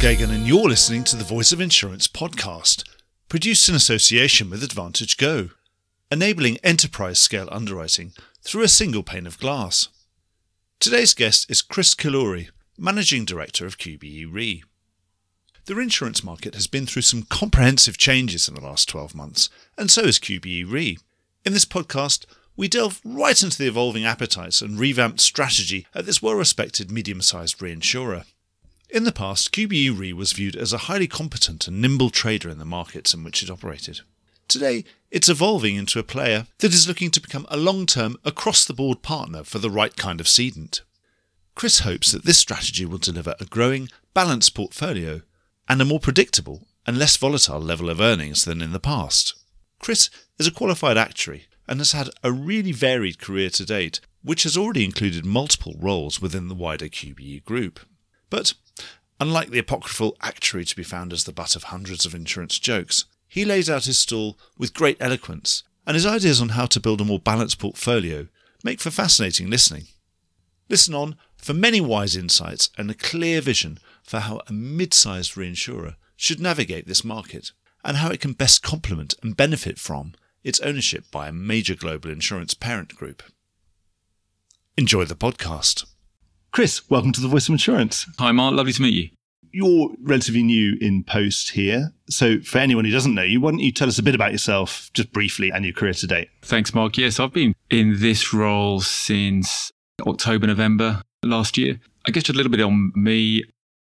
Geoghegan, and you're listening to the Voice of Insurance podcast, produced in association with AdvantageGo, enabling enterprise scale underwriting through a single pane of glass. Today's guest is Chris Killourhy, Managing Director of QBE Re. The reinsurance market has been through some comprehensive changes in the last 12 months, and so has QBE Re. In this podcast, we delve right into the evolving appetites and revamped strategy at this well respected medium sized reinsurer. In the past, QBE Re was viewed as a highly competent and nimble trader in the markets in which it operated. Today, it's evolving into a player that is looking to become a long term, across the board partner for the right kind of cedant. Chris hopes that this strategy will deliver a growing, balanced portfolio and a more predictable and less volatile level of earnings than in the past. Chris is a qualified actuary and has had a really varied career to date, which has already included multiple roles within the wider QBE group. But unlike the apocryphal actuary to be found as the butt of hundreds of insurance jokes, he lays out his stall with great eloquence, and his ideas on how to build a more balanced portfolio make for fascinating listening. Listen on for many wise insights and a clear vision for how a mid sized reinsurer should navigate this market and how it can best complement and benefit from its ownership by a major global insurance parent group. Enjoy the podcast. Chris, welcome to the Voice of Insurance. Hi, Mark. Lovely to meet you. You're relatively new in post here. So, for anyone who doesn't know you, why don't you tell us a bit about yourself, just briefly, and your career to date? Thanks, Mark. Yes, I've been in this role since October, November last year. I guess just a little bit on me.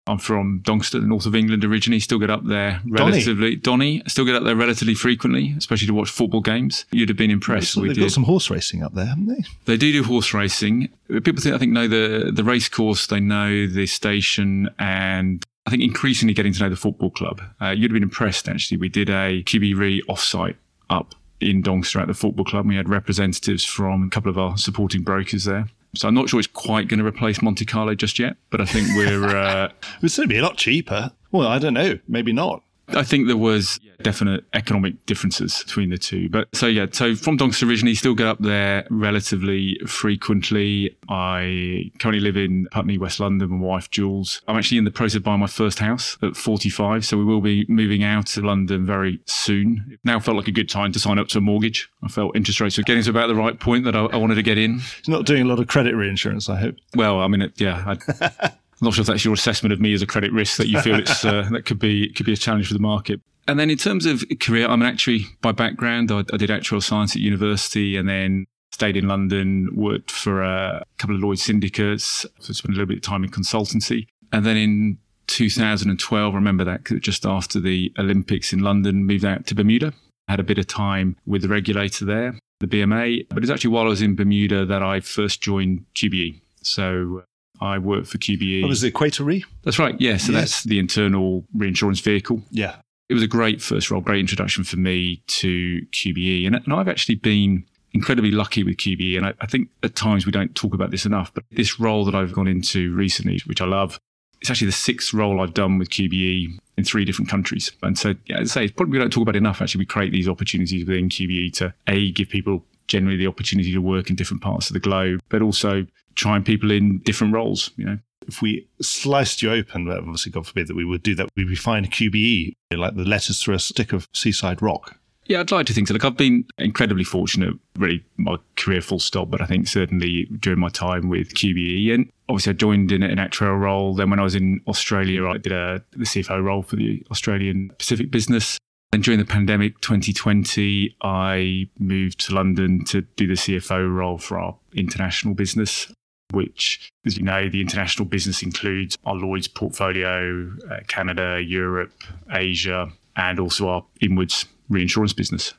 I'm from Doncaster, north of England originally. Still get up there relatively. Donny, still get up there relatively frequently, especially to watch football games. You'd have been impressed. They've we got did. some horse racing up there, haven't they? They do do horse racing. People think I think know the the race course. They know the station, and I think increasingly getting to know the football club. Uh, you'd have been impressed actually. We did a QBE Re offsite up in Doncaster at the football club. We had representatives from a couple of our supporting brokers there. So I'm not sure it's quite going to replace Monte Carlo just yet, but I think we're. Uh, It would certainly be a lot cheaper. Well, I don't know. Maybe not. I think there was definite economic differences between the two. But so yeah, so from Doncaster originally, still get up there relatively frequently. I currently live in Putney, West London, with my wife Jules. I'm actually in the process of buying my first house at 45, so we will be moving out of London very soon. It now felt like a good time to sign up to a mortgage. I felt interest rates were getting to about the right point that I, I wanted to get in. It's not doing a lot of credit reinsurance, I hope. Well, I mean, it, yeah. I, I'm not sure if that's your assessment of me as a credit risk that you feel it's uh, that could be could be a challenge for the market. And then in terms of career, I'm an actuary by background. I, I did actuarial science at university, and then stayed in London, worked for a couple of Lloyd syndicates, so spent a little bit of time in consultancy, and then in 2012, I remember that just after the Olympics in London, moved out to Bermuda. Had a bit of time with the regulator there, the BMA. But it's actually while I was in Bermuda that I first joined QBE. So I worked for QBE. What oh, was the Equator Re? That's right. Yeah. So Yes. that's the internal reinsurance vehicle. Yeah. It was a great first role, great introduction for me to QBE. And, and I've actually been incredibly lucky with QBE. And I, I think at times we don't talk about this enough, but this role that I've gone into recently, which I love, it's actually the sixth role I've done with QBE in three different countries. And so, yeah, as I say, it's probably we don't talk about enough. Actually, we create these opportunities within QBE to A, give people generally the opportunity to work in different parts of the globe, but also trying people in different roles, you know. If we sliced you open, obviously, God forbid that we would do that, we'd be finding QBE, like the letters through a stick of seaside rock. Yeah, I'd like to think so. Look, I've been incredibly fortunate, really, my career full stop, but I think certainly during my time with QBE. And obviously, I joined in an actuarial role. Then, when I was in Australia, I did a, the CFO role for the Australian Pacific business. And during the pandemic 2020, I moved to London to do the CFO role for our international business. Which, as you know, the international business includes our Lloyd's portfolio, uh, Canada, Europe, Asia, and also our inwards reinsurance business.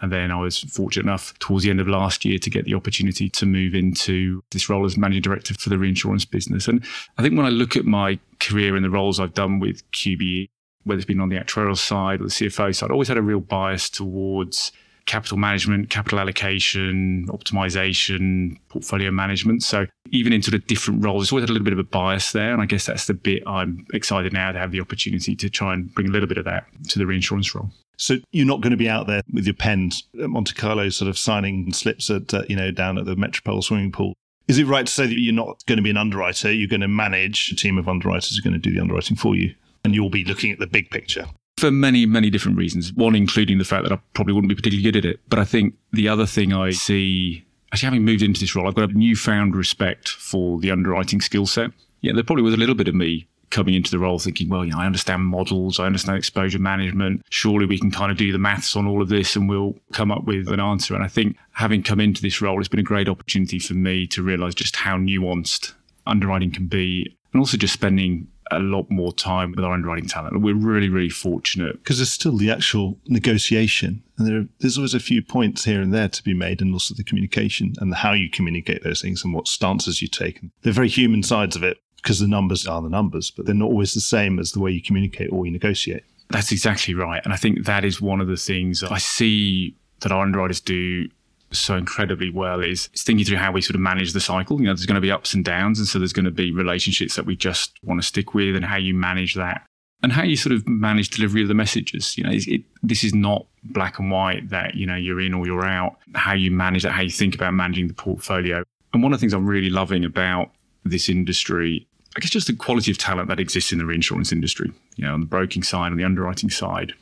And then I was fortunate enough towards the end of last year to get the opportunity to move into this role as managing director for the reinsurance business. And I think when I look at my career and the roles I've done with QBE, whether it's been on the actuarial side or the CFO side, I always had a real bias towards capital management, capital allocation, optimization, portfolio management. So even into the different roles, it's always had a little bit of a bias there. And I guess that's the bit I'm excited now to have the opportunity to try and bring a little bit of that to the reinsurance role. So you're not going to be out there with your pens at Monte Carlo, sort of signing slips at uh, you know down at the Metropole swimming pool. Is it right to say that you're not going to be an underwriter? You're going to manage a team of underwriters who are going to do the underwriting for you. and you'll be looking at the big picture. For many, many different reasons. One, including the fact that I probably wouldn't be particularly good at it. But I think the other thing I see, actually having moved into this role, I've got a newfound respect for the underwriting skill set. Yeah, there probably was a little bit of me coming into the role thinking, well, you know, I understand models, I understand exposure management. Surely we can kind of do the maths on all of this and we'll come up with an answer. And I think having come into this role, it's been a great opportunity for me to realize just how nuanced underwriting can be and also just spending a lot more time with our underwriting talent. We're really, really fortunate. Because there's still the actual negotiation. And there, there's always a few points here and there to be made, and also the communication and how you communicate those things and what stances you take. They're very human sides of it because the numbers are the numbers, but they're not always the same as the way you communicate or you negotiate. That's exactly right. And I think that is one of the things I see that our underwriters do so incredibly well is, thinking through how we sort of manage the cycle. You know, there's going to be ups and downs. And so there's going to be relationships that we just want to stick with and how you manage that and how you sort of manage delivery of the messages. You know, it, this is not black and white that, you know, you're in or you're out. How you manage that, how you think about managing the portfolio. And one of the things I'm really loving about this industry I guess just the quality of talent that exists in the reinsurance industry, you know, on the broking side, on the underwriting side,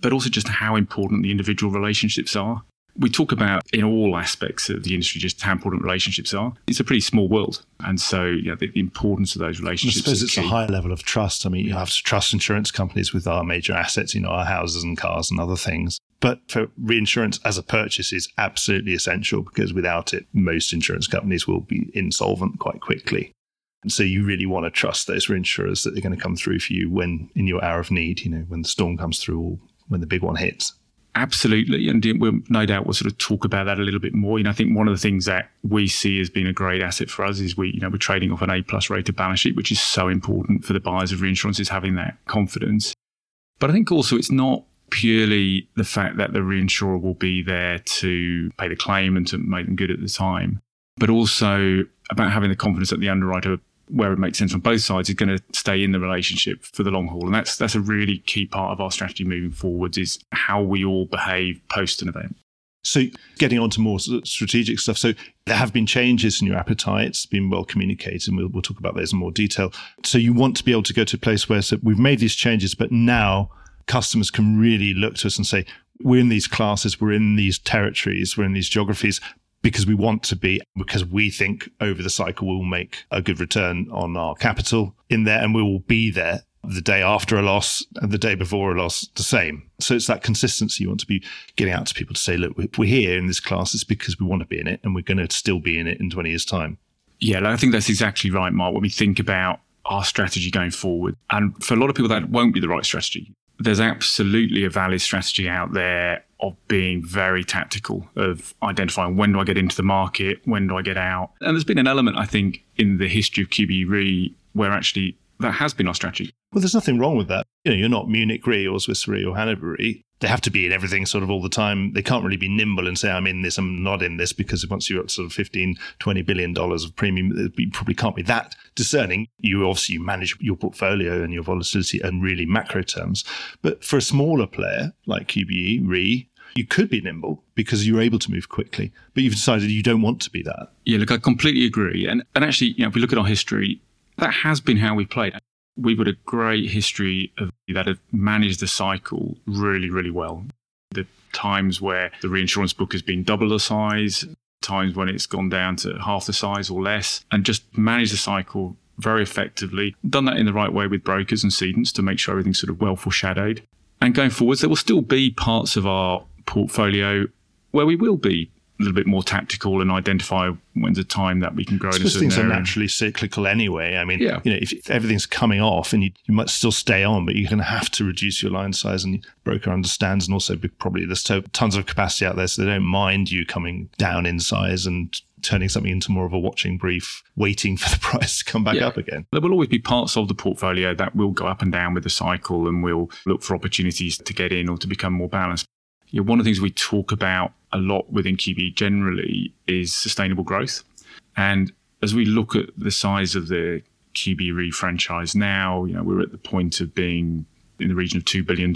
but also just how important the individual relationships are. We talk about in all aspects of the industry just how important relationships are. It's a pretty small world. And so, you know, the, the importance of those relationships. I suppose it's key. a high level of trust. I mean, you have to trust insurance companies with our major assets, you know, our houses and cars and other things. But for reinsurance as a purchase is absolutely essential because without it, most insurance companies will be insolvent quite quickly. And so you really want to trust those reinsurers that they're going to come through for you when in your hour of need, you know, when the storm comes through or when the big one hits. Absolutely. And we'll, no doubt we'll sort of talk about that a little bit more. You know, I think one of the things that we see as being a great asset for us is we, you know, we're trading off an A plus rated balance sheet, which is so important for the buyers of reinsurance is having that confidence. But I think also it's not purely the fact that the reinsurer will be there to pay the claim and to make them good at the time, but also about having the confidence that the underwriter where it makes sense on both sides is going to stay in the relationship for the long haul. And that's that's a really key part of our strategy moving forwards is how we all behave post an event. So getting on to more strategic stuff. So there have been changes in your appetite it's been well communicated and we'll, we'll talk about those in more detail. So you want to be able to go to a place where so we've made these changes but now customers can really look to us and say we're in these classes, we're in these territories, we're in these geographies because we want to be, because we think over the cycle we'll make a good return on our capital in there and we will be there the day after a loss and the day before a loss the same. So it's that consistency you want to be getting out to people to say, look, we're here in this class, it's because we want to be in it and we're going to still be in it in 20 years' time. Yeah, I think that's exactly right, Mark. When we think about our strategy going forward, and for a lot of people, that won't be the right strategy. There's absolutely a valid strategy out there of being very tactical, of identifying when do I get into the market, when do I get out. And there's been an element, I think, in the history of QBE Re where actually that has been our strategy. Well, there's nothing wrong with that. You know, you're not Munich Re or Swiss Re or Hanover Re. They have to be in everything sort of all the time. They can't really be nimble and say, I'm in this, I'm not in this, because once you're at sort of 15, 20 billion dollars of premium, you probably can't be that discerning. You obviously manage your portfolio and your volatility and really macro terms. But for a smaller player like QBE, Re, you could be nimble because you're able to move quickly, but you've decided you don't want to be that. Yeah, look, I completely agree. And and actually, you know, if we look at our history, that has been how we played. We've got a great history of that have managed the cycle really, really well. The times where the reinsurance book has been double the size, times when it's gone down to half the size or less, and just manage the cycle very effectively. Done that in the right way with brokers and cedents to make sure everything's sort of well foreshadowed. And going forwards, there will still be parts of our portfolio where we will be a little bit more tactical and identify when's a time that we can grow. Because things area. are naturally cyclical anyway. I mean, yeah. you know, if, if everything's coming off and you, you might still stay on, but you're going to have to reduce your line size, and broker understands, and also probably there's tons of capacity out there, so they don't mind you coming down in size and turning something into more of a watching brief, waiting for the price to come back yeah. up again. There will always be parts of the portfolio that will go up and down with the cycle, and we'll look for opportunities to get in or to become more balanced you know, one of the things we talk about a lot within QBE generally is sustainable growth. And as we look at the size of the QBE Re franchise now, you know, we're at the point of being in the region of $2 billion.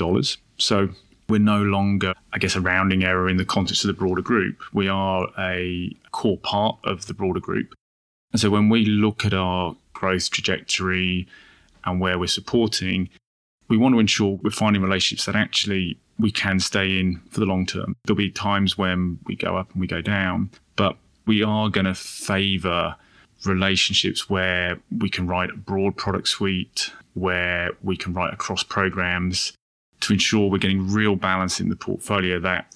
So we're no longer, I guess, a rounding error in the context of the broader group. We are a core part of the broader group. And so when we look at our growth trajectory and where we're supporting, we want to ensure we're finding relationships that actually we can stay in for the long term. There'll be times when we go up and we go down, but we are going to favor relationships where we can write a broad product suite, where we can write across programs to ensure we're getting real balance in the portfolio that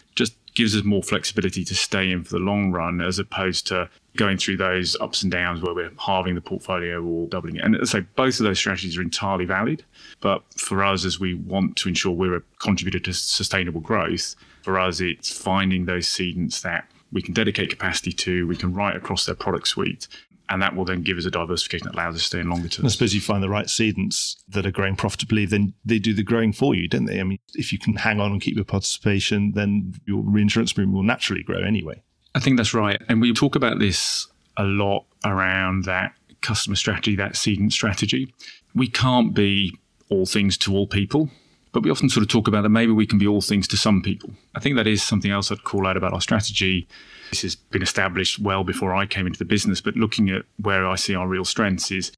gives us more flexibility to stay in for the long run as opposed to going through those ups and downs where we're halving the portfolio or doubling it. And so both of those strategies are entirely valid. But for us, as we want to ensure we're a contributor to sustainable growth, for us, it's finding those cedents that we can dedicate capacity to, we can write across their product suite, and that will then give us a diversification that allows us to stay in longer term. I suppose you find the right cedents that are growing profitably, then they do the growing for you, don't they? I mean, if you can hang on and keep your participation, then your reinsurance premium will naturally grow anyway. I think that's right. And we talk about this a lot around that customer strategy, that cedent strategy. We can't be all things to all people, but we often sort of talk about that maybe we can be all things to some people. I think that is something else I'd call out about our strategy. This has been established well before I came into the business, but looking at where I see our real strengths is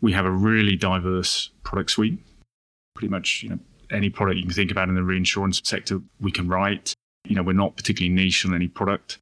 we have a really diverse product suite. Pretty much, you know, any product you can think about in the reinsurance sector, we can write. You know, we're not particularly niche on any product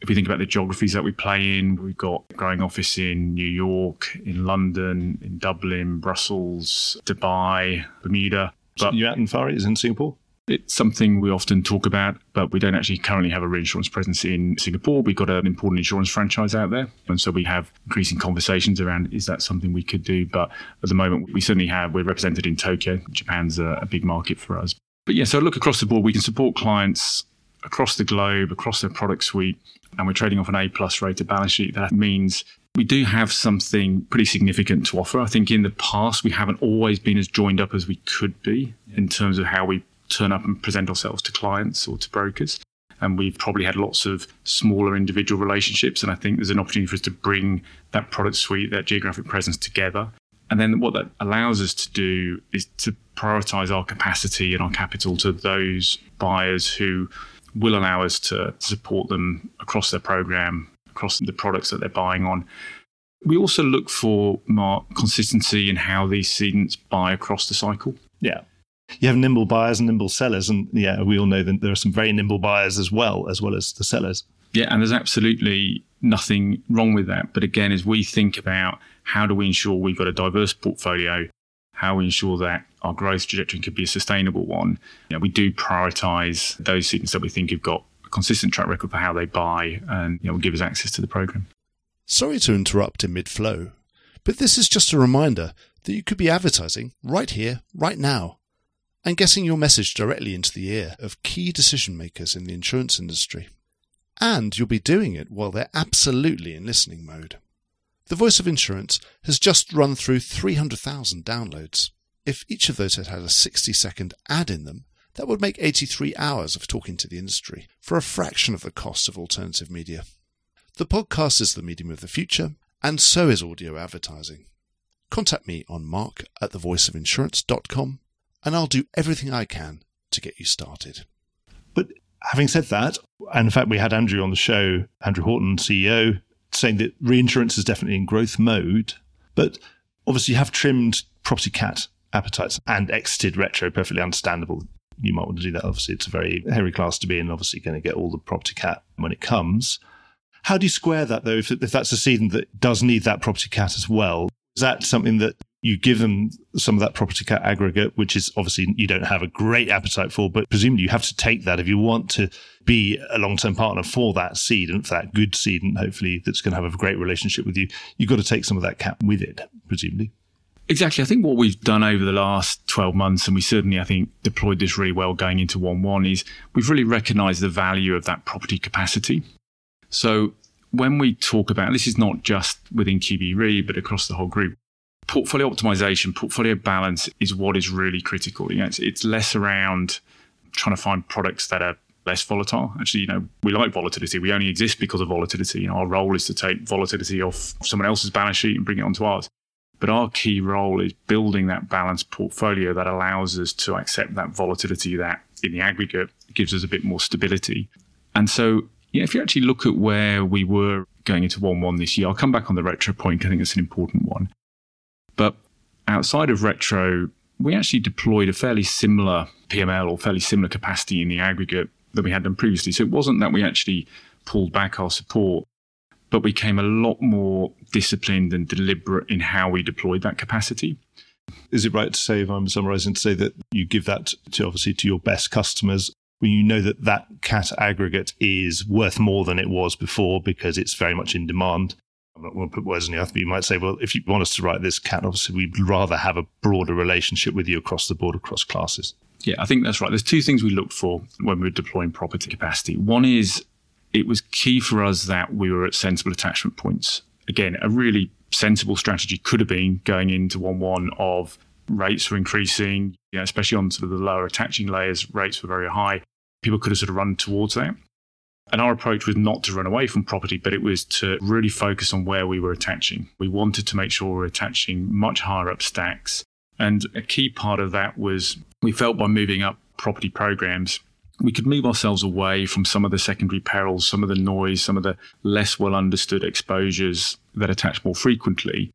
if we think about the geographies that we play in, we've got a growing office in New York, in London, in Dublin, Brussels, Dubai, Bermuda. But you out in Far East in Singapore? It's something we often talk about, but we don't actually currently have a reinsurance presence in Singapore. We've got an important insurance franchise out there. And so we have increasing conversations around is that something we could do? But at the moment, we certainly have, we're represented in Tokyo. Japan's a, a big market for us. But yeah, so look across the board, we can support clients across the globe, across their product suite, and we're trading off an A plus rated balance sheet. That means we do have something pretty significant to offer. I think in the past, we haven't always been as joined up as we could be in terms of how we turn up and present ourselves to clients or to brokers. And we've probably had lots of smaller individual relationships. And I think there's an opportunity for us to bring that product suite, that geographic presence together. And then what that allows us to do is to prioritize our capacity and our capital to those buyers who will allow us to support them across their program, across the products that they're buying on. We also look for more consistency in how these cedents buy across the cycle. Yeah. You have nimble buyers and nimble sellers. And yeah, we all know that there are some very nimble buyers as well, as well as the sellers. Yeah, and there's absolutely nothing wrong with that. But again, as we think about how do we ensure we've got a diverse portfolio, how we ensure that our growth trajectory could be a sustainable one, you know, we do prioritize those cedents that we think have got a consistent track record for how they buy and you know, will give us access to the program. Sorry to interrupt in mid flow, but this is just a reminder that you could be advertising right here, right now, and getting your message directly into the ear of key decision makers in the insurance industry. And you'll be doing it while they're absolutely in listening mode. The Voice of Insurance has just run through 300,000 downloads. If each of those had had a 60 second ad in them, that would make 83 hours of talking to the industry for a fraction of the cost of alternative media. The podcast is the medium of the future, and so is audio advertising. Contact me on mark at thevoiceofinsurance.com, and I'll do everything I can to get you started. But having said that, and in fact, we had Andrew on the show, Andrew Horton, CEO, saying that reinsurance is definitely in growth mode, but obviously you have trimmed property cat appetites and exited retro, perfectly understandable. You might want to do that. Obviously, it's a very hairy class to be in. Obviously, going to get all the property cat when it comes. How do you square that though? If, if that's a cedent that does need that property cat as well, is that something that you give them some of that property cat aggregate, which is obviously you don't have a great appetite for, but presumably you have to take that if you want to be a long term partner for that seed and for that good seed, and hopefully that's going to have a great relationship with you. You've got to take some of that cat with it, presumably. Exactly. I think what we've done over the last 12 months, and we certainly, I think, deployed this really well going into 1 1, is we've really recognized the value of that property capacity. So when we talk about this, is not just within QBE Re, but across the whole group. Portfolio optimization, portfolio balance is what is really critical. You know, it's, it's less around trying to find products that are less volatile. Actually, you know, we like volatility. We only exist because of volatility. You know, our role is to take volatility off someone else's balance sheet and bring it onto ours. But our key role is building that balanced portfolio that allows us to accept that volatility that in the aggregate gives us a bit more stability. And so, yeah, if you actually look at where we were going into 1 1 this year, I'll come back on the retro point. I think it's an important one. But outside of retro, we actually deployed a fairly similar PML or fairly similar capacity in the aggregate that we had done previously. So it wasn't that we actually pulled back our support, but we became a lot more disciplined and deliberate in how we deployed that capacity. Is it right to say, if I'm summarizing, to say that you give that to obviously to your best customers when you know that that cat aggregate is worth more than it was before because it's very much in demand? I'm not going to put words in your mouth, but you might say, well, if you want us to write this cat, obviously we'd rather have a broader relationship with you across the board, across classes. Yeah, I think that's right. There's two things we looked for when we were deploying property capacity. One is it was key for us that we were at sensible attachment points. Again, a really sensible strategy could have been going into 1 1 of rates were increasing, you know, especially on sort of the lower attaching layers, rates were very high. People could have sort of run towards that. And our approach was not to run away from property, but it was to really focus on where we were attaching. We wanted to make sure we were attaching much higher up stacks. And a key part of that was we felt by moving up property programs, we could move ourselves away from some of the secondary perils, some of the noise, some of the less well understood exposures that attach more frequently,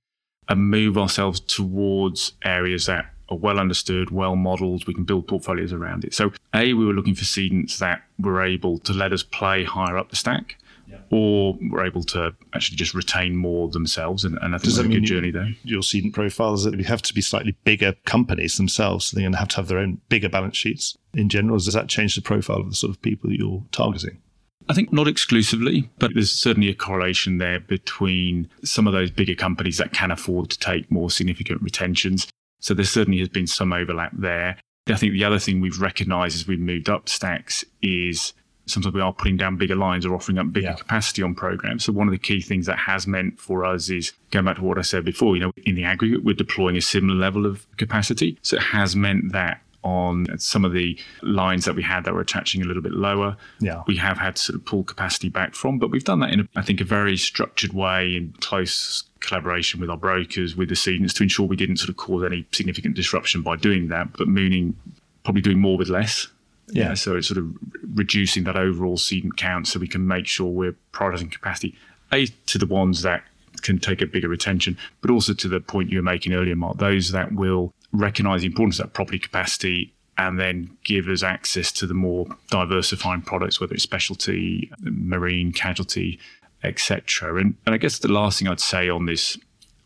and move ourselves towards areas that are well understood, well modeled. We can build portfolios around it. So, A, we were looking for cedents that were able to let us play higher up the stack. Yeah. Or were able to actually just retain more themselves, and, and I think Does that a good journey there. Your cedent profiles that have to be slightly bigger companies themselves, so they're going to have to have their own bigger balance sheets in general. Does that change the profile of the sort of people that you're targeting? I think not exclusively, but there's certainly a correlation there between some of those bigger companies that can afford to take more significant retentions so there certainly has been some overlap there. I think the other thing we've recognized as we've moved up stacks is sometimes we are putting down bigger lines or offering up bigger yeah. capacity on programs. So one of the key things that has meant for us is going back to what I said before, you know, in the aggregate, we're deploying a similar level of capacity. So it has meant that on some of the lines that we had that were attaching a little bit lower. Yeah. We have had to sort of pull capacity back from, but we've done that in, a, I think, a very structured way in close collaboration with our brokers, with the cedents to ensure we didn't sort of cause any significant disruption by doing that, but meaning probably doing more with less. Yeah. so it's sort of reducing that overall cedent count so we can make sure we're prioritizing capacity, A, to the ones that can take a bigger retention, but also to the point you were making earlier, Mark, those that will recognize the importance of that property capacity and then give us access to the more diversifying products, whether it's specialty, marine, casualty, etc. And, and I guess the last thing I'd say on this,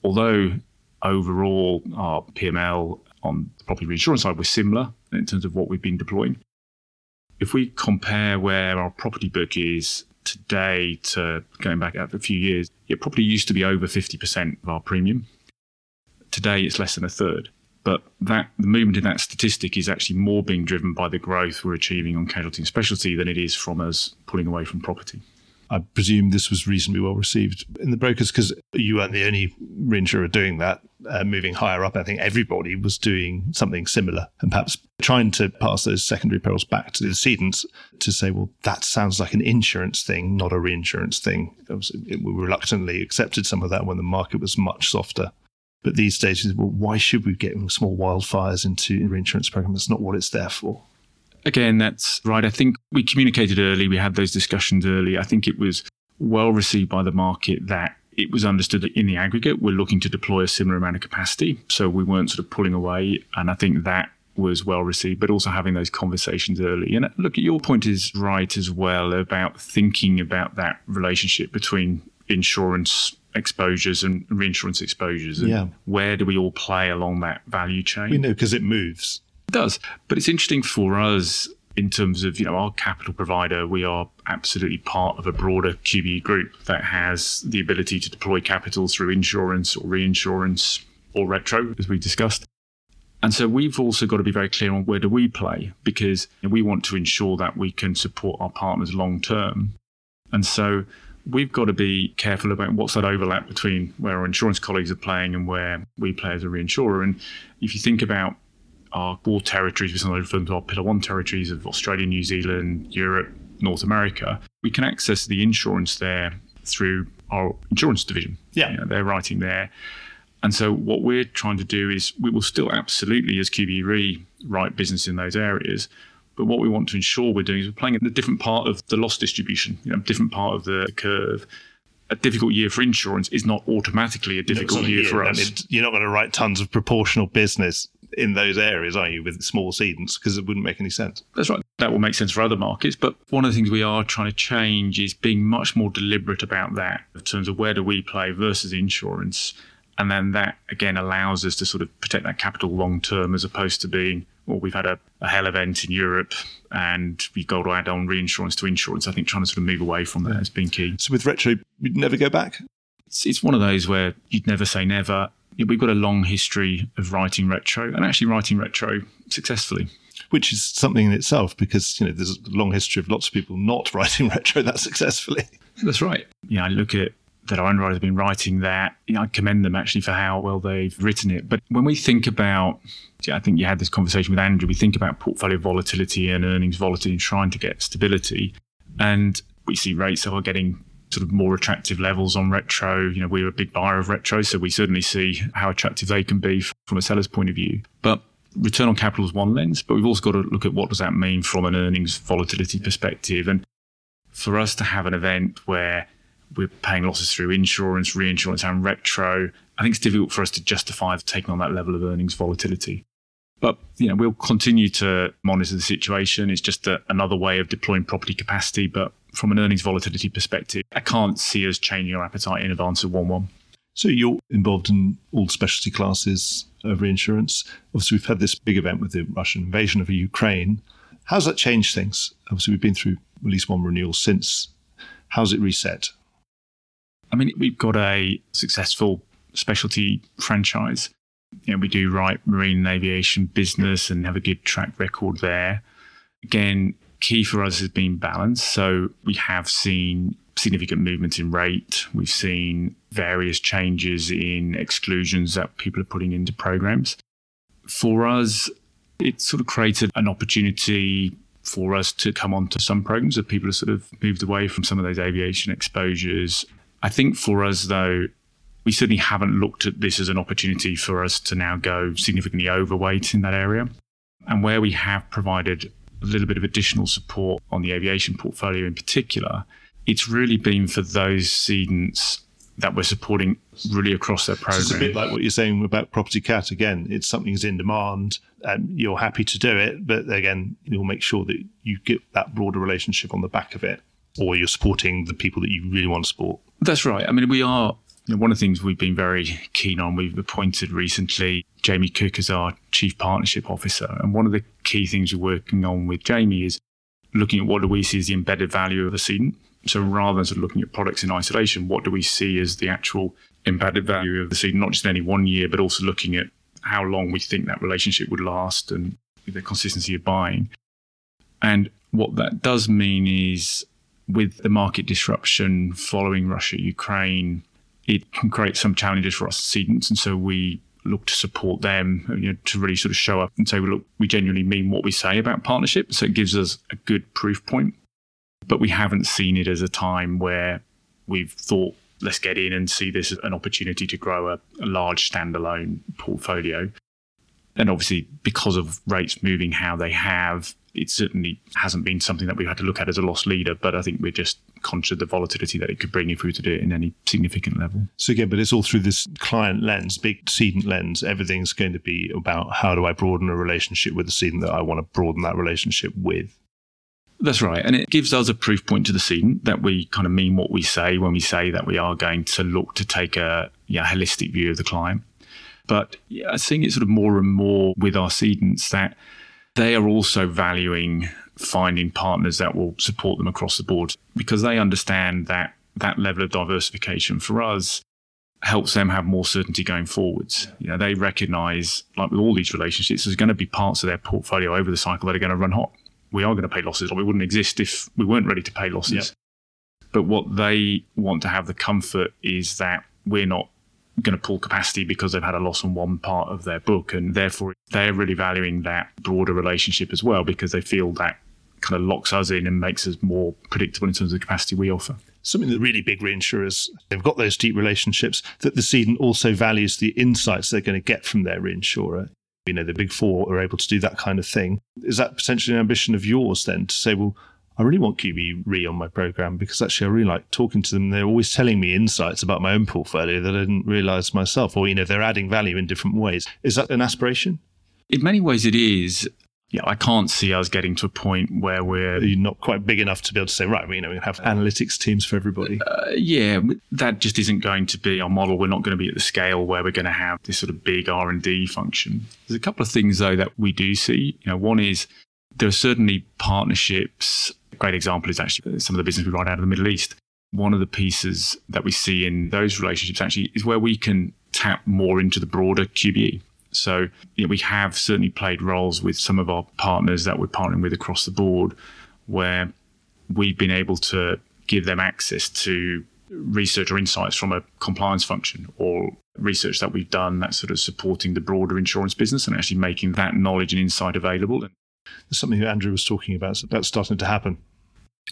although overall our PML on the property reinsurance side was similar in terms of what we've been deploying, if we compare where our property book is today to going back a few years, it probably used to be over 50% of our premium. Today it's less than a third. But that the movement in that statistic is actually more being driven by the growth we're achieving on casualty and specialty than it is from us pulling away from property. I presume this was reasonably well received in the brokers because you weren't the only reinsurer doing that, uh, moving higher up. I think everybody was doing something similar and perhaps trying to pass those secondary perils back to the decedents to say, well, that sounds like an insurance thing, not a reinsurance thing. We reluctantly accepted some of that when the market was much softer. But these days, well, why should we get small wildfires into reinsurance program? That's not what it's there for. Again, that's right. I think we communicated early. We had those discussions early. I think it was well received by the market that it was understood that in the aggregate, we're looking to deploy a similar amount of capacity. So we weren't sort of pulling away. And I think that was well received, but also having those conversations early. And uh, look, your point is right as well about thinking about that relationship between insurance exposures and reinsurance exposures. And yeah. Where do we all play along that value chain? We know because it moves. It does. But it's interesting for us in terms of, you know, our capital provider, we are absolutely part of a broader QBE group that has the ability to deploy capital through insurance or reinsurance or retro, as we discussed. And so we've also got to be very clear on where do we play because we want to ensure that we can support our partners long term. And so we've got to be careful about what's that overlap between where our insurance colleagues are playing and where we play as a reinsurer. And if you think about our core territories, we sometimes refer to our pillar one territories of Australia, New Zealand, Europe, North America, we can access the insurance there through our insurance division. Yeah. You know, they're writing there. And so what we're trying to do is we will still absolutely, as QBE Re, write business in those areas, but what we want to ensure we're doing is we're playing at a different part of the loss distribution, you know, different part of the curve. A difficult year for insurance is not automatically a difficult no, year, year, for us. I mean, you're not going to write tons of proportional business in those areas, are you, with small cedents? Because it wouldn't make any sense. That's right. That will make sense for other markets. But one of the things we are trying to change is being much more deliberate about that in terms of where do we play versus insurance. And then that again allows us to sort of protect that capital long term as opposed to being, well, we've had a, a hell event in Europe and we've got to add on reinsurance to insurance. I think trying to sort of move away from that has been key. So with retro, we'd never go back? It's, it's one of those where you'd never say never. We've got a long history of writing retro and actually writing retro successfully which is something in itself because you know there's a long history of lots of people not writing retro that successfully. That's right. Yeah, I look at that our underwriters have been writing that. You know, I commend them actually for how well they've written it. But when we think about, yeah, I think you had this conversation with Andrew. We think about portfolio volatility and earnings volatility and trying to get stability, and we see rates are getting sort of more attractive levels on retro. You know, we're a big buyer of retro, so we certainly see how attractive they can be from a seller's point of view. But return on capital is one lens, but we've also got to look at what does that mean from an earnings volatility perspective. And for us to have an event where we're paying losses through insurance, reinsurance, and retro, I think it's difficult for us to justify taking on that level of earnings volatility. But you know, we'll continue to monitor the situation. It's just a, another way of deploying property capacity. But from an earnings volatility perspective, I can't see us changing our appetite in advance of one one. So you're involved in all specialty classes of reinsurance. Obviously, we've had this big event with the Russian invasion of Ukraine. How's that changed things? Obviously, we've been through at least one renewal since. How's it reset? I mean, we've got a successful specialty franchise. You know, we do write marine and aviation business and have a good track record there. Again, key for us has been balance. So we have seen significant movements in rate. We've seen various changes in exclusions that people are putting into programs. For us, it sort of created an opportunity for us to come onto some programs that people have sort of moved away from some of those aviation exposures. I think for us, though, we certainly haven't looked at this as an opportunity for us to now go significantly overweight in that area. And where we have provided a little bit of additional support on the aviation portfolio in particular, it's really been for those cedents that we're supporting really across their program. it's a bit like what you're saying about property cat. Again, it's something that's in demand and you're happy to do it, but again, you'll make sure that you get that broader relationship on the back of it, or you're supporting the people that you really want to support. That's right. I mean, we are. One of the things we've been very keen on, we've appointed recently Jamie Cook as our Chief Partnership Officer. And one of the key things we're working on with Jamie is looking at what do we see as the embedded value of a cedent. So rather than sort of looking at products in isolation, what do we see as the actual embedded value of the cedent, not just any one year, but also looking at how long we think that relationship would last and the consistency of buying. And what that does mean is with the market disruption following Russia, Ukraine, it can create some challenges for us cedents. And so we look to support them you know, to really sort of show up and say, look, we genuinely mean what we say about partnership. So it gives us a good proof point. But we haven't seen it as a time where we've thought, let's get in and see this as an opportunity to grow a, a large standalone portfolio. And obviously, because of rates moving how they have, it certainly hasn't been something that we've had to look at as a loss leader, but I think we're just conscious of the volatility that it could bring if we were to do it in any significant level. So again, but it's all through this client lens, big cedent lens. Everything's going to be about how do I broaden a relationship with the cedent that I want to broaden that relationship with. That's right. And it gives us a proof point to the cedent that we kind of mean what we say when we say that we are going to look to take a yeah, holistic view of the client. But yeah, seeing it sort of more and more with our cedents that they are also valuing finding partners that will support them across the board because they understand that that level of diversification for us helps them have more certainty going forwards. You know, they recognize, like with all these relationships, there's going to be parts of their portfolio over the cycle that are going to run hot. We are going to pay losses, or we wouldn't exist if we weren't ready to pay losses. Yep. But what they want to have the comfort is that we're not going to pull capacity because they've had a loss on one part of their book. And therefore, they're really valuing that broader relationship as well because they feel that kind of locks us in and makes us more predictable in terms of the capacity we offer. Something that really big reinsurers, they've got those deep relationships, that the cedent also values the insights they're going to get from their reinsurer. You know, the big four are able to do that kind of thing. Is that potentially an ambition of yours then to say, well, I really want QBE Re on my program because actually I really like talking to them. They're always telling me insights about my own portfolio that I didn't realize myself, or, you know, they're adding value in different ways. Is that an aspiration? In many ways, it is. Yeah, I can't see us getting to a point where we're You're not quite big enough to be able to say, right, we, you know, we have analytics teams for everybody. Uh, yeah, that just isn't going to be our model. We're not going to be at the scale where we're going to have this sort of big R and D function. There's a couple of things though that we do see. You know, one is there are certainly partnerships. A great example is actually some of the business we write out of the Middle East. One of the pieces that we see in those relationships actually is where we can tap more into the broader QBE. So you know, we have certainly played roles with some of our partners that we're partnering with across the board, where we've been able to give them access to research or insights from a compliance function or research that we've done that's sort of supporting the broader insurance business and actually making that knowledge and insight available. There's something that Andrew was talking about. So that's starting to happen.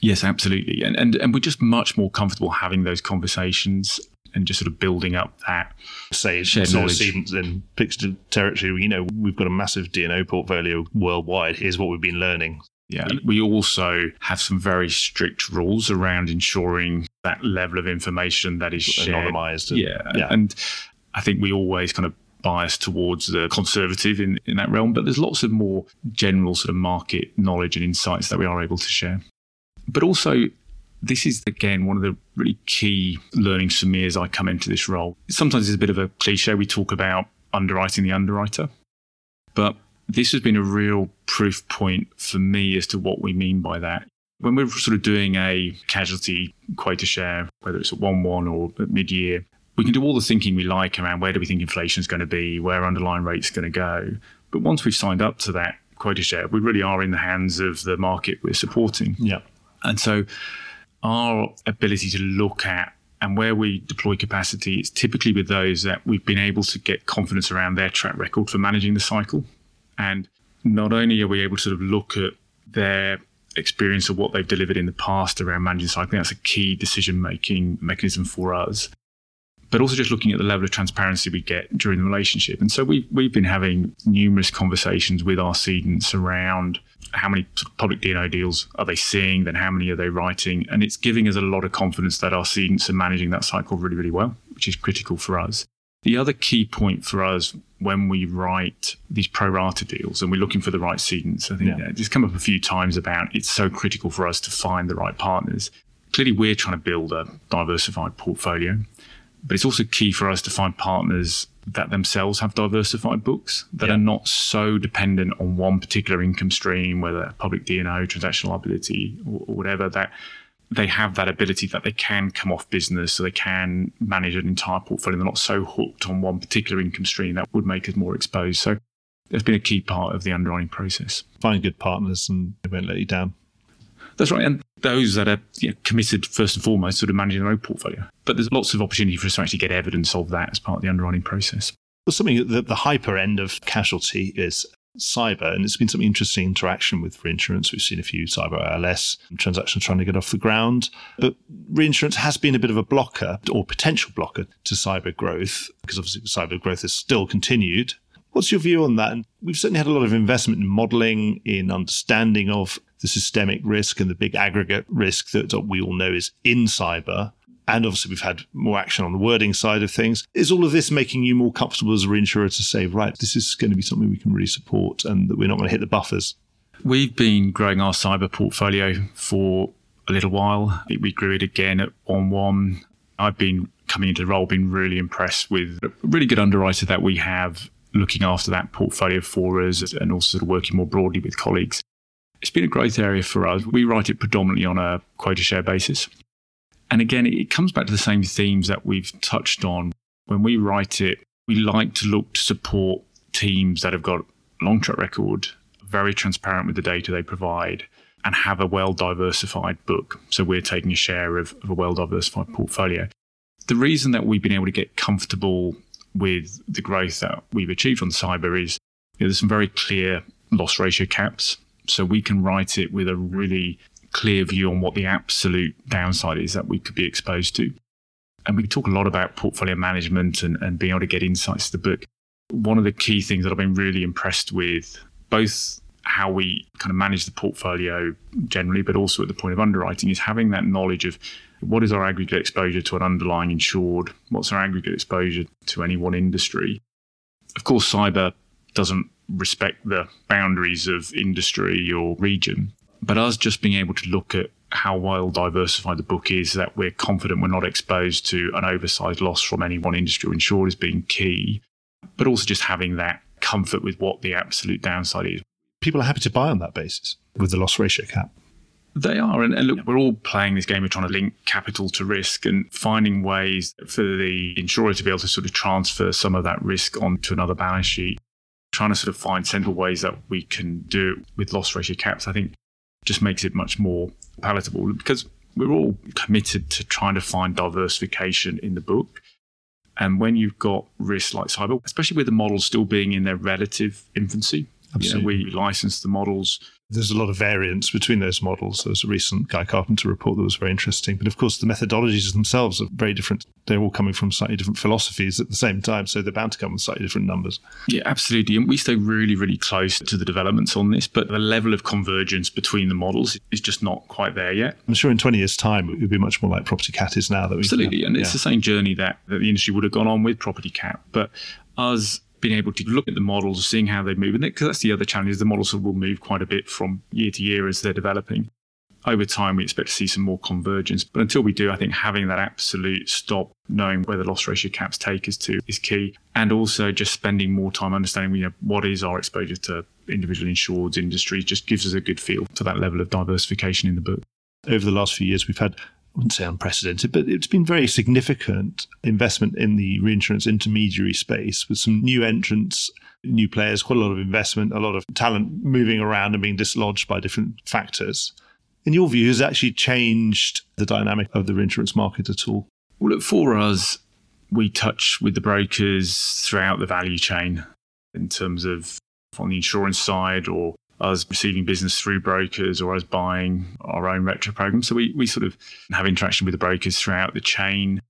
Yes, absolutely. And, and and we're just much more comfortable having those conversations and just sort of building up that say shared knowledge. In Pixel territory. You know, we've got a massive D&O portfolio worldwide. Here's what we've been learning. Yeah. We also have some very strict rules around ensuring that level of information that is shared. Anonymized. and- Yeah. yeah. And I think we always kind of bias towards the conservative in, in that realm, but there's lots of more general sort of market knowledge and insights that we are able to share. But also, this is again one of the really key learnings for me as I come into this role. Sometimes it's a bit of a cliche. We talk about underwriting the underwriter, but this has been a real proof point for me as to what we mean by that. When we're sort of doing a casualty quota share, whether it's at 1 1 or mid year, we can do all the thinking we like around where do we think inflation is going to be, where underlying rates are going to go. But once we've signed up to that quota share, we really are in the hands of the market we're supporting. Yeah. And so our ability to look at and where we deploy capacity is typically with those that we've been able to get confidence around their track record for managing the cycle. And not only are we able to sort of look at their experience of what they've delivered in the past around managing the cycle, that's a key decision making mechanism for us. But also just looking at the level of transparency we get during the relationship. And so we've, we've been having numerous conversations with our cedents around how many public D&O deals are they seeing, then how many are they writing. And it's giving us a lot of confidence that our cedents are managing that cycle really, really well, which is critical for us. The other key point for us when we write these pro rata deals and we're looking for the right cedents, I think Yeah. yeah. it's come up a few times about it's so critical for us to find the right partners. Clearly, we're trying to build a diversified portfolio, but it's also key for us to find partners that themselves have diversified books that Yeah. are not so dependent on one particular income stream, whether public D&O, transactional liability, or, or whatever, that they have that ability that they can come off business so they can manage an entire portfolio. They're not so hooked on one particular income stream that would make us more exposed. So that's been a key part of the underwriting process. Find good partners and they won't let you down. That's right. And those that are you know, committed first and foremost sort of managing their own portfolio. But there's lots of opportunity for us to actually get evidence of that as part of the underwriting process. Well, something at the, hyper end of casualty is cyber, and it's been some interesting interaction with reinsurance. We've seen a few cyber ILS transactions trying to get off the ground, but reinsurance has been a bit of a blocker or potential blocker to cyber growth because obviously cyber growth has still continued. What's your view on that? And we've certainly had a lot of investment in modelling, in understanding of the systemic risk and the big aggregate risk that we all know is in cyber. And obviously, we've had more action on the wording side of things. Is all of this making you more comfortable as a reinsurer to say, right, this is going to be something we can really support and that we're not going to hit the buffers? We've been growing our cyber portfolio for a little while. We grew it again at 1 1. I've been coming into the role, been really impressed with a really good underwriter that we have looking after that portfolio for us and also sort of working more broadly with colleagues. It's been a growth area for us. We write it predominantly on a quota share basis. And again, it comes back to the same themes that we've touched on. When we write it, we like to look to support teams that have got a long track record, very transparent with the data they provide, and have a well diversified book. So we're taking a share of, of a well diversified portfolio. The reason that we've been able to get comfortable with the growth that we've achieved on cyber is you know, there's some very clear loss ratio caps. So we can write it with a really clear view on what the absolute downside is that we could be exposed to. And we talk a lot about portfolio management and, and being able to get insights to the book. One of the key things that I've been really impressed with, both how we kind of manage the portfolio generally, but also at the point of underwriting, is having that knowledge of what is our aggregate exposure to an underlying insured, what's our aggregate exposure to any one industry. Of course, cyber doesn't respect the boundaries of industry or region. But us just being able to look at how well diversified the book is, that we're confident we're not exposed to an oversized loss from any one industry or insured is being key. But also just having that comfort with what the absolute downside is. People are happy to buy on that basis with the loss ratio cap. They are. And, and, look, we're all playing this game of trying to link capital to risk and finding ways for the insurer to be able to sort of transfer some of that risk onto another balance sheet. Trying to sort of find central ways that we can do it with loss ratio caps, I think just makes it much more palatable because we're all committed to trying to find diversification in the book. And when you've got risks like cyber, especially with the models still being in their relative infancy, Absolutely. You know, we license the models there's a lot of variance between those models. There was a recent Guy Carpenter report that was very interesting. But of course, the methodologies themselves are very different. They're all coming from slightly different philosophies at the same time. So they're bound to come with slightly different numbers. Yeah, absolutely. And we stay really, really close to the developments on this. But the level of convergence between the models is just not quite there yet. I'm sure in 20 years' time, it would be much more like property cat is now. That we absolutely. And yeah. it's the same journey that, that the industry would have gone on with property cat. But us being able to look at the models, seeing how they move, and because that's the other challenge is the models will move quite a bit from year to year as they're developing. Over time, we expect to see some more convergence, but until we do, I think having that absolute stop, knowing where the loss ratio caps take us to, is key, and also just spending more time understanding, you know, what is our exposure to individual insured industries, just gives us a good feel for that level of diversification in the book. Over the last few years, we've had wouldn't say unprecedented, but it's been very significant investment in the reinsurance intermediary space with some new entrants, new players, quite a lot of investment, a lot of talent moving around and being dislodged by different factors. In your view, has actually changed the dynamic of the reinsurance market at all? Well, look, for us, we touch with the brokers throughout the value chain in terms of on the insurance side or us receiving business through brokers or us buying our own retro program. So we, we sort of have interaction with the brokers throughout the chain.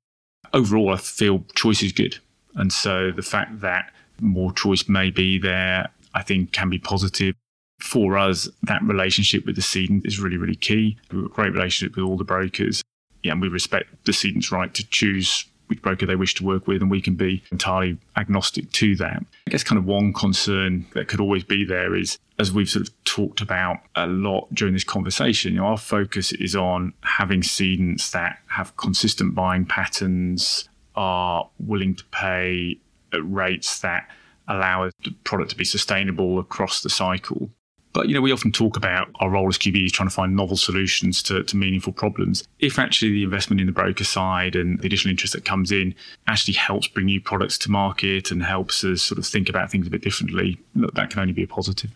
Overall, I feel choice is good. And so the fact that more choice may be there, I think can be positive. For us, that relationship with the cedent is really, really key. We've got a great relationship with all the brokers. Yeah, and we respect the cedent's right to choose which broker they wish to work with, and we can be entirely agnostic to that. I guess kind of one concern that could always be there is, as we've sort of talked about a lot during this conversation, you know, our focus is on having cedents that have consistent buying patterns, are willing to pay at rates that allow the product to be sustainable across the cycle. But you know, we often talk about our role as QBEs trying to find novel solutions to, to meaningful problems. If actually the investment in the broker side and the additional interest that comes in actually helps bring new products to market and helps us sort of think about things a bit differently, that can only be a positive.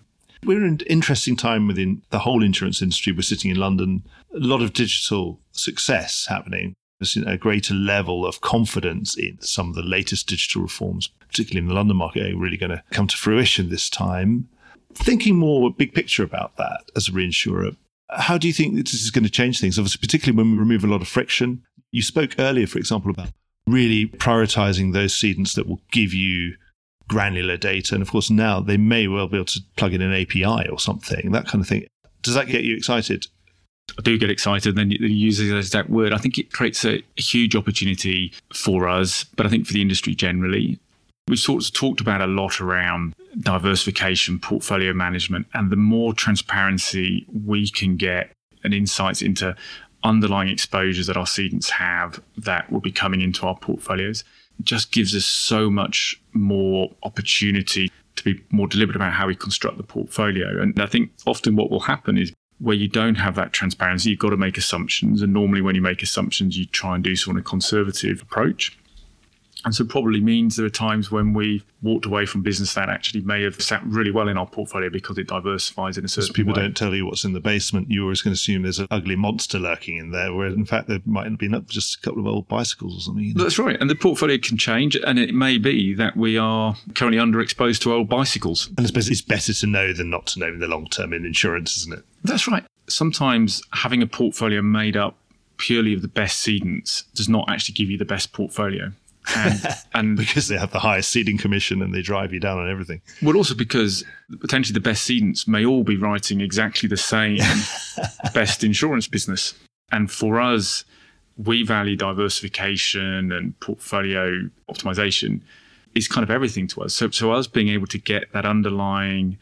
We're in an interesting time within the whole insurance industry. We're sitting in London, a lot of digital success happening. There's a greater level of confidence in some of the latest digital reforms, particularly in the London market, are really going to come to fruition this time thinking more big picture about that as a reinsurer, how do you think this is going to change things? Obviously, particularly when we remove a lot of friction. You spoke earlier, for example, about really prioritizing those cedents that will give you granular data. And of course, now they may well be able to plug in an API or something, that kind of thing. Does that get you excited? I do get excited. Then use that exact word. I think it creates a, a huge opportunity for us, but I think for the industry generally. We've sort of talked about a lot around diversification, portfolio management, and the more transparency we can get and insights into underlying exposures that our cedents have that will be coming into our portfolios just gives us so much more opportunity to be more deliberate about how we construct the portfolio. And I think often what will happen is where you don't have that transparency, you've got to make assumptions. And normally, when you make assumptions, you try and do so on a conservative approach. And so probably means there are times when we walked away from business that actually may have sat really well in our portfolio because it diversifies in a certain people way. don't tell you what's in the basement. You're always going to assume there's an ugly monster lurking in there, where in fact there might have been just a couple of old bicycles or something. You know? That's right. And the portfolio can change, and it may be that we are currently underexposed to old bicycles. And I suppose it's better to know than not to know in the long term in insurance, isn't it? That's right. Sometimes having a portfolio made up purely of the best cedents does not actually give you the best portfolio and, and because they have the highest ceding commission and they drive you down on everything. Well, also because potentially the best cedents may all be writing exactly the same best insurance business. And for us, we value diversification and portfolio optimization is kind of everything to us. So, so us being able to get that underlying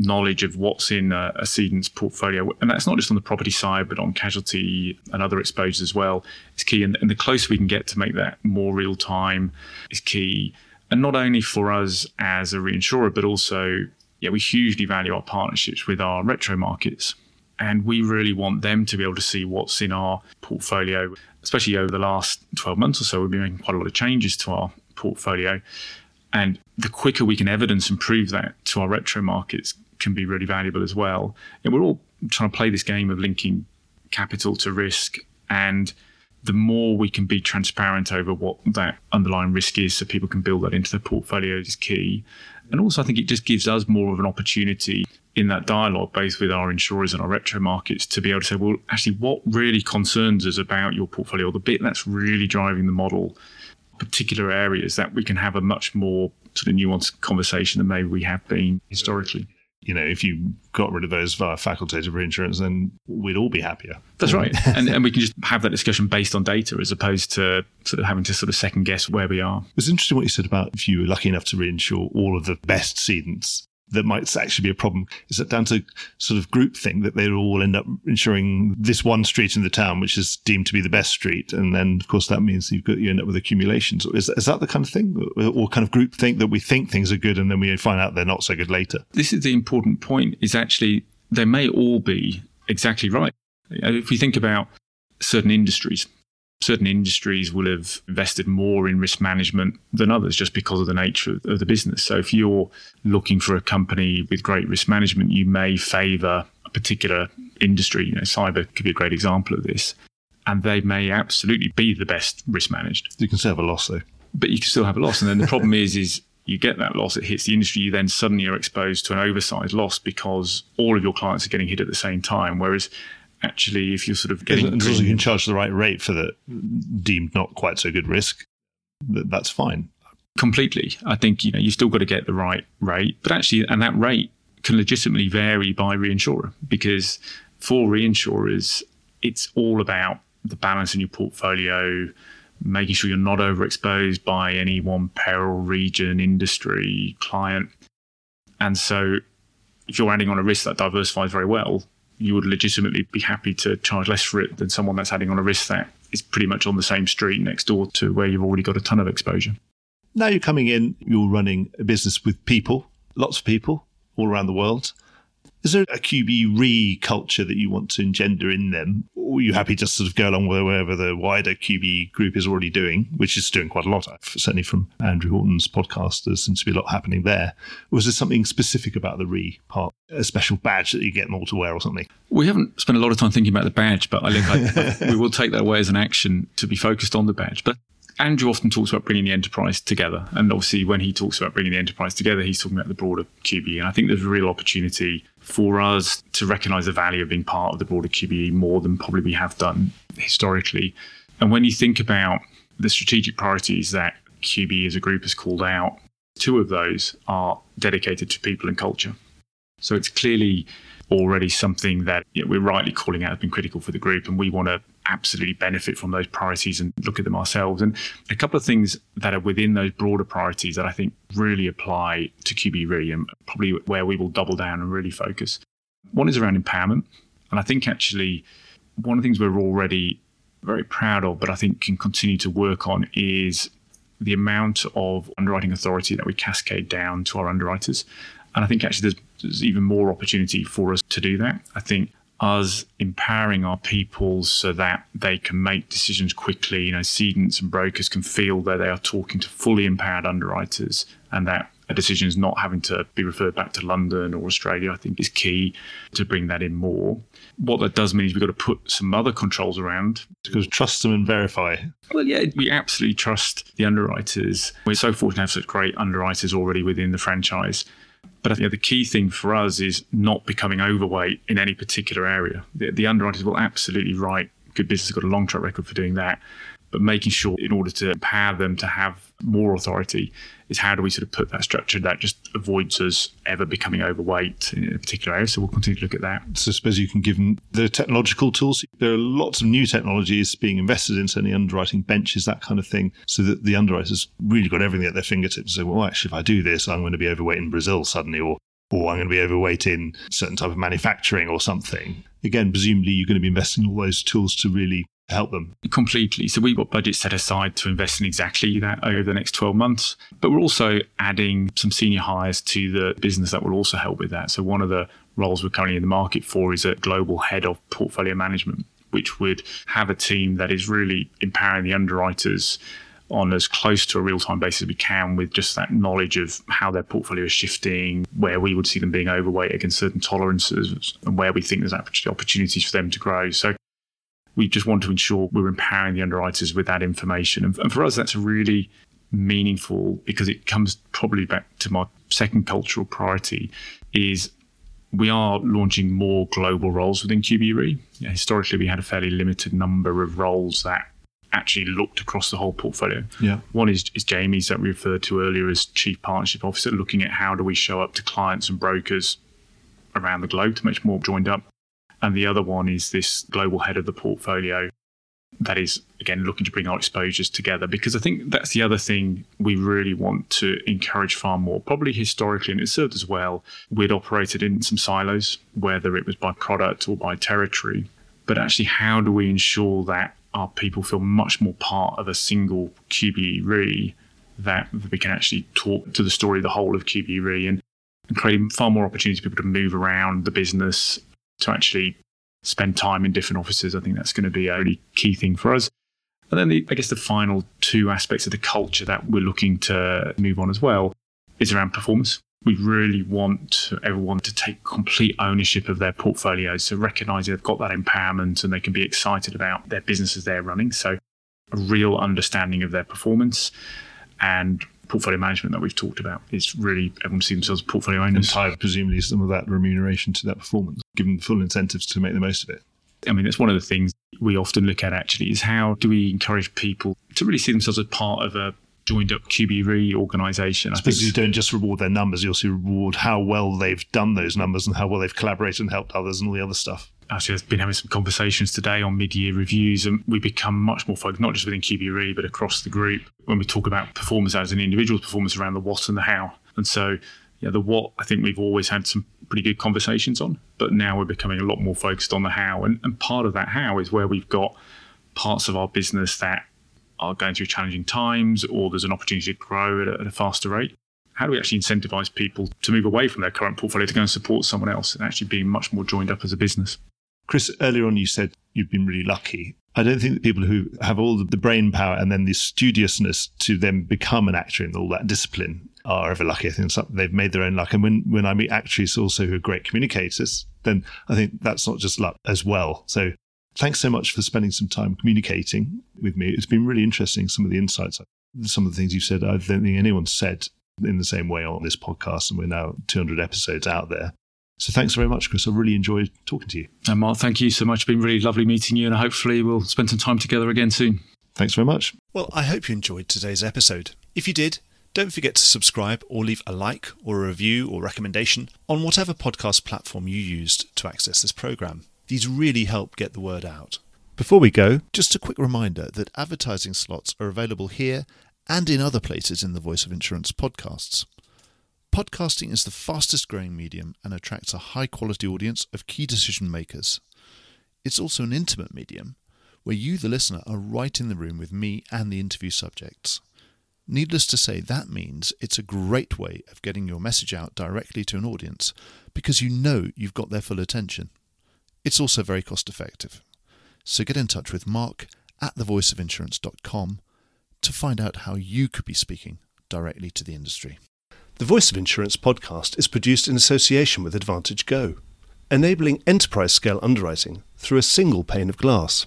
knowledge of what's in a, a cedent's portfolio, and that's not just on the property side, but on casualty and other exposures as well, is key. And, and the closer we can get to make that more real time is key. And not only for us as a reinsurer, but also, yeah, we hugely value our partnerships with our retro markets. And we really want them to be able to see what's in our portfolio, especially over the last 12 months or so. We've been making quite a lot of changes to our portfolio. And the quicker we can evidence and prove that to our retro markets can be really valuable as well. And we're all trying to play this game of linking capital to risk. And the more we can be transparent over what that underlying risk is so people can build that into their portfolio is key. And also, I think it just gives us more of an opportunity in that dialogue, both with our insurers and our retro markets, to be able to say, well, actually, what really concerns us about your portfolio, the bit that's really driving the model, particular areas that we can have a much more sort of nuanced conversation than maybe we have been historically you know, if you got rid of those via facultative reinsurance, then we'd all be happier. That's right. and, and we can just have that discussion based on data as opposed to sort of having to sort of second guess where we are. It was interesting what you said about if you were lucky enough to reinsure all of the best cedents that might actually be a problem. Is that down to sort of group thing that they all end up insuring this one street in the town, which is deemed to be the best street, and then of course that means you've got you end up with accumulations. Is is that the kind of thing, or kind of group think that we think things are good and then we find out they're not so good later? This is the important point. Is actually they may all be exactly right. If we think about certain industries, certain industries will have invested more in risk management than others just because of the nature of the business. So if you're looking for a company with great risk management, you may favor a particular industry. You know, cyber could be a great example of this. And they may absolutely be the best risk managed. You can still have a loss though. But you can still have a loss. And then the problem is is you get that loss, it hits the industry, you then suddenly are exposed to an oversized loss because all of your clients are getting hit at the same time. Whereas actually, if you're sort of getting. As long as you can charge the right rate for the deemed not quite so good risk, that's fine. Completely. I think you know you've still got to get the right rate, but actually, and that rate can legitimately vary by reinsurer because for reinsurers, it's all about the balance in your portfolio, making sure you're not overexposed by any one peril, region, industry, client. And so, if you're adding on a risk that diversifies very well, you would legitimately be happy to charge less for it than someone that's adding on a risk that is pretty much on the same street next door to where you've already got a ton of exposure. Now you're coming in, you're running a business with people, lots of people all around the world. Is there a QBE re culture that you want to engender in them? Or are you happy to sort of go along with wherever the wider QBE group is already doing, which is doing quite a lot, certainly from Andrew Horton's podcast, there seems to be a lot happening there. Was there something specific about the re part, a special badge that you get them all to wear or something? We haven't spent a lot of time thinking about the badge, but I think I, we will take that away as an action to be focused on the badge. But Andrew often talks about bringing the enterprise together. And obviously, when he talks about bringing the enterprise together, he's talking about the broader QBE. And I think there's a real opportunity for us to recognize the value of being part of the broader QBE more than probably we have done historically. And when you think about the strategic priorities that QBE as a group has called out, two of those are dedicated to people and culture. So it's clearly already something that you know, we're rightly calling out has been critical for the group, and we want to absolutely benefit from those priorities and look at them ourselves. And a couple of things that are within those broader priorities that I think really apply to QBE Re and probably where we will double down and really focus. One is around empowerment. And I think actually one of the things we're already very proud of, but I think can continue to work on is the amount of underwriting authority that we cascade down to our underwriters. And I think actually there's, there's even more opportunity for us to do that. I think us empowering our people so that they can make decisions quickly. You know, cedents and brokers can feel that they are talking to fully empowered underwriters and that a decision is not having to be referred back to London or Australia, I think is key to bring that in more. What that does mean is we've got to put some other controls around. Because trust them and verify. Well, yeah, we absolutely trust the underwriters. We're so fortunate to have such great underwriters already within the franchise but think the key thing for us is not becoming overweight in any particular area. The, the underwriters will absolutely write good business, got a long track record for doing that, but making sure in order to empower them to have more authority is how do we sort of put that structure that just avoids us ever becoming overweight in a particular area. So we'll continue to look at that. So I suppose you can give them the technological tools. There are lots of new technologies being invested in, certainly underwriting benches, that kind of thing, so that the underwriters really got everything at their fingertips. So, well, actually, if I do this, I'm going to be overweight in Brazil suddenly, or or I'm going to be overweight in certain type of manufacturing or something. Again, presumably you're going to be investing in all those tools to really help them? Completely. So we've got budgets set aside to invest in exactly that over the next 12 months. But we're also adding some senior hires to the business that will also help with that. So one of the roles we're currently in the market for is a global head of portfolio management, which would have a team that is really empowering the underwriters on as close to a real time basis as we can with just that knowledge of how their portfolio is shifting, where we would see them being overweight against certain tolerances, and where we think there's opportunities for them to grow. So we just want to ensure we're empowering the underwriters with that information. And, and for us, that's really meaningful because it comes probably back to my second cultural priority is we are launching more global roles within QBE Re. Yeah, historically, we had a fairly limited number of roles that actually looked across the whole portfolio. Yeah. One is, is Jamie's that we referred to earlier as Chief Partnership Officer, looking at how do we show up to clients and brokers around the globe to make more joined up. And the other one is this global head of the portfolio that is, again, looking to bring our exposures together. Because I think that's the other thing we really want to encourage far more. Probably historically, and it served as well, we'd operated in some silos, whether it was by product or by territory. But actually, how do we ensure that our people feel much more part of a single QBE Re, that we can actually talk to the story of the whole of QBE Re and, and create far more opportunities for people to move around the business to actually spend time in different offices. I think that's going to be a really key thing for us. And then the, I guess the final two aspects of the culture that we're looking to move on as well is around performance. We really want everyone to take complete ownership of their portfolios. So recognize they've got that empowerment and they can be excited about their businesses they're running. So a real understanding of their performance and portfolio management that we've talked about. is really everyone sees themselves as portfolio owners. And tie presumably some of that remuneration to that performance, give them full incentives to make the most of it. I mean, it's one of the things we often look at actually is how do we encourage people to really see themselves as part of a joined up QBE Re organisation. I suppose you don't just reward their numbers, you also reward how well they've done those numbers and how well they've collaborated and helped others and all the other stuff actually I've been having some conversations today on mid-year reviews and we become much more focused, not just within QBE Re, but across the group when we talk about performance as an individual performance around the what and the how. And so yeah, the what I think we've always had some pretty good conversations on, but now we're becoming a lot more focused on the how. And, and part of that how is where we've got parts of our business that are going through challenging times or there's an opportunity to grow at a, at a faster rate how do we actually incentivize people to move away from their current portfolio to go and support someone else and actually being much more joined up as a business? Chris, earlier on you said you've been really lucky. I don't think that people who have all the brain power and then the studiousness to then become an actuary in all that discipline are ever lucky. I think they've made their own luck. And when, when I meet actuaries also who are great communicators, then I think that's not just luck as well. So thanks so much for spending some time communicating with me. It's been really interesting, some of the insights, some of the things you've said. I don't think anyone's said in the same way on this podcast. And we're now 200 episodes out there. So thanks very much, Chris. I really enjoyed talking to you. And Mark, thank you so much. It's been really lovely meeting you, and hopefully we'll spend some time together again soon. Thanks very much. Well, I hope you enjoyed today's episode. If you did, don't forget to subscribe or leave a like or a review or recommendation on whatever podcast platform you used to access this program. These really help get the word out. Before we go, just a quick reminder that advertising slots are available here and in other places in the Voice of Insurance podcasts. Podcasting is the fastest growing medium and attracts a high quality audience of key decision makers. It's also an intimate medium where you, the listener, are right in the room with me and the interview subjects. Needless to say, that means it's a great way of getting your message out directly to an audience because you know you've got their full attention. It's also very cost effective. So get in touch with Mark at thevoiceofinsurance.com to find out how you could be speaking directly to the industry. The Voice of Insurance podcast is produced in association with AdvantageGo, enabling enterprise scale underwriting through a single pane of glass.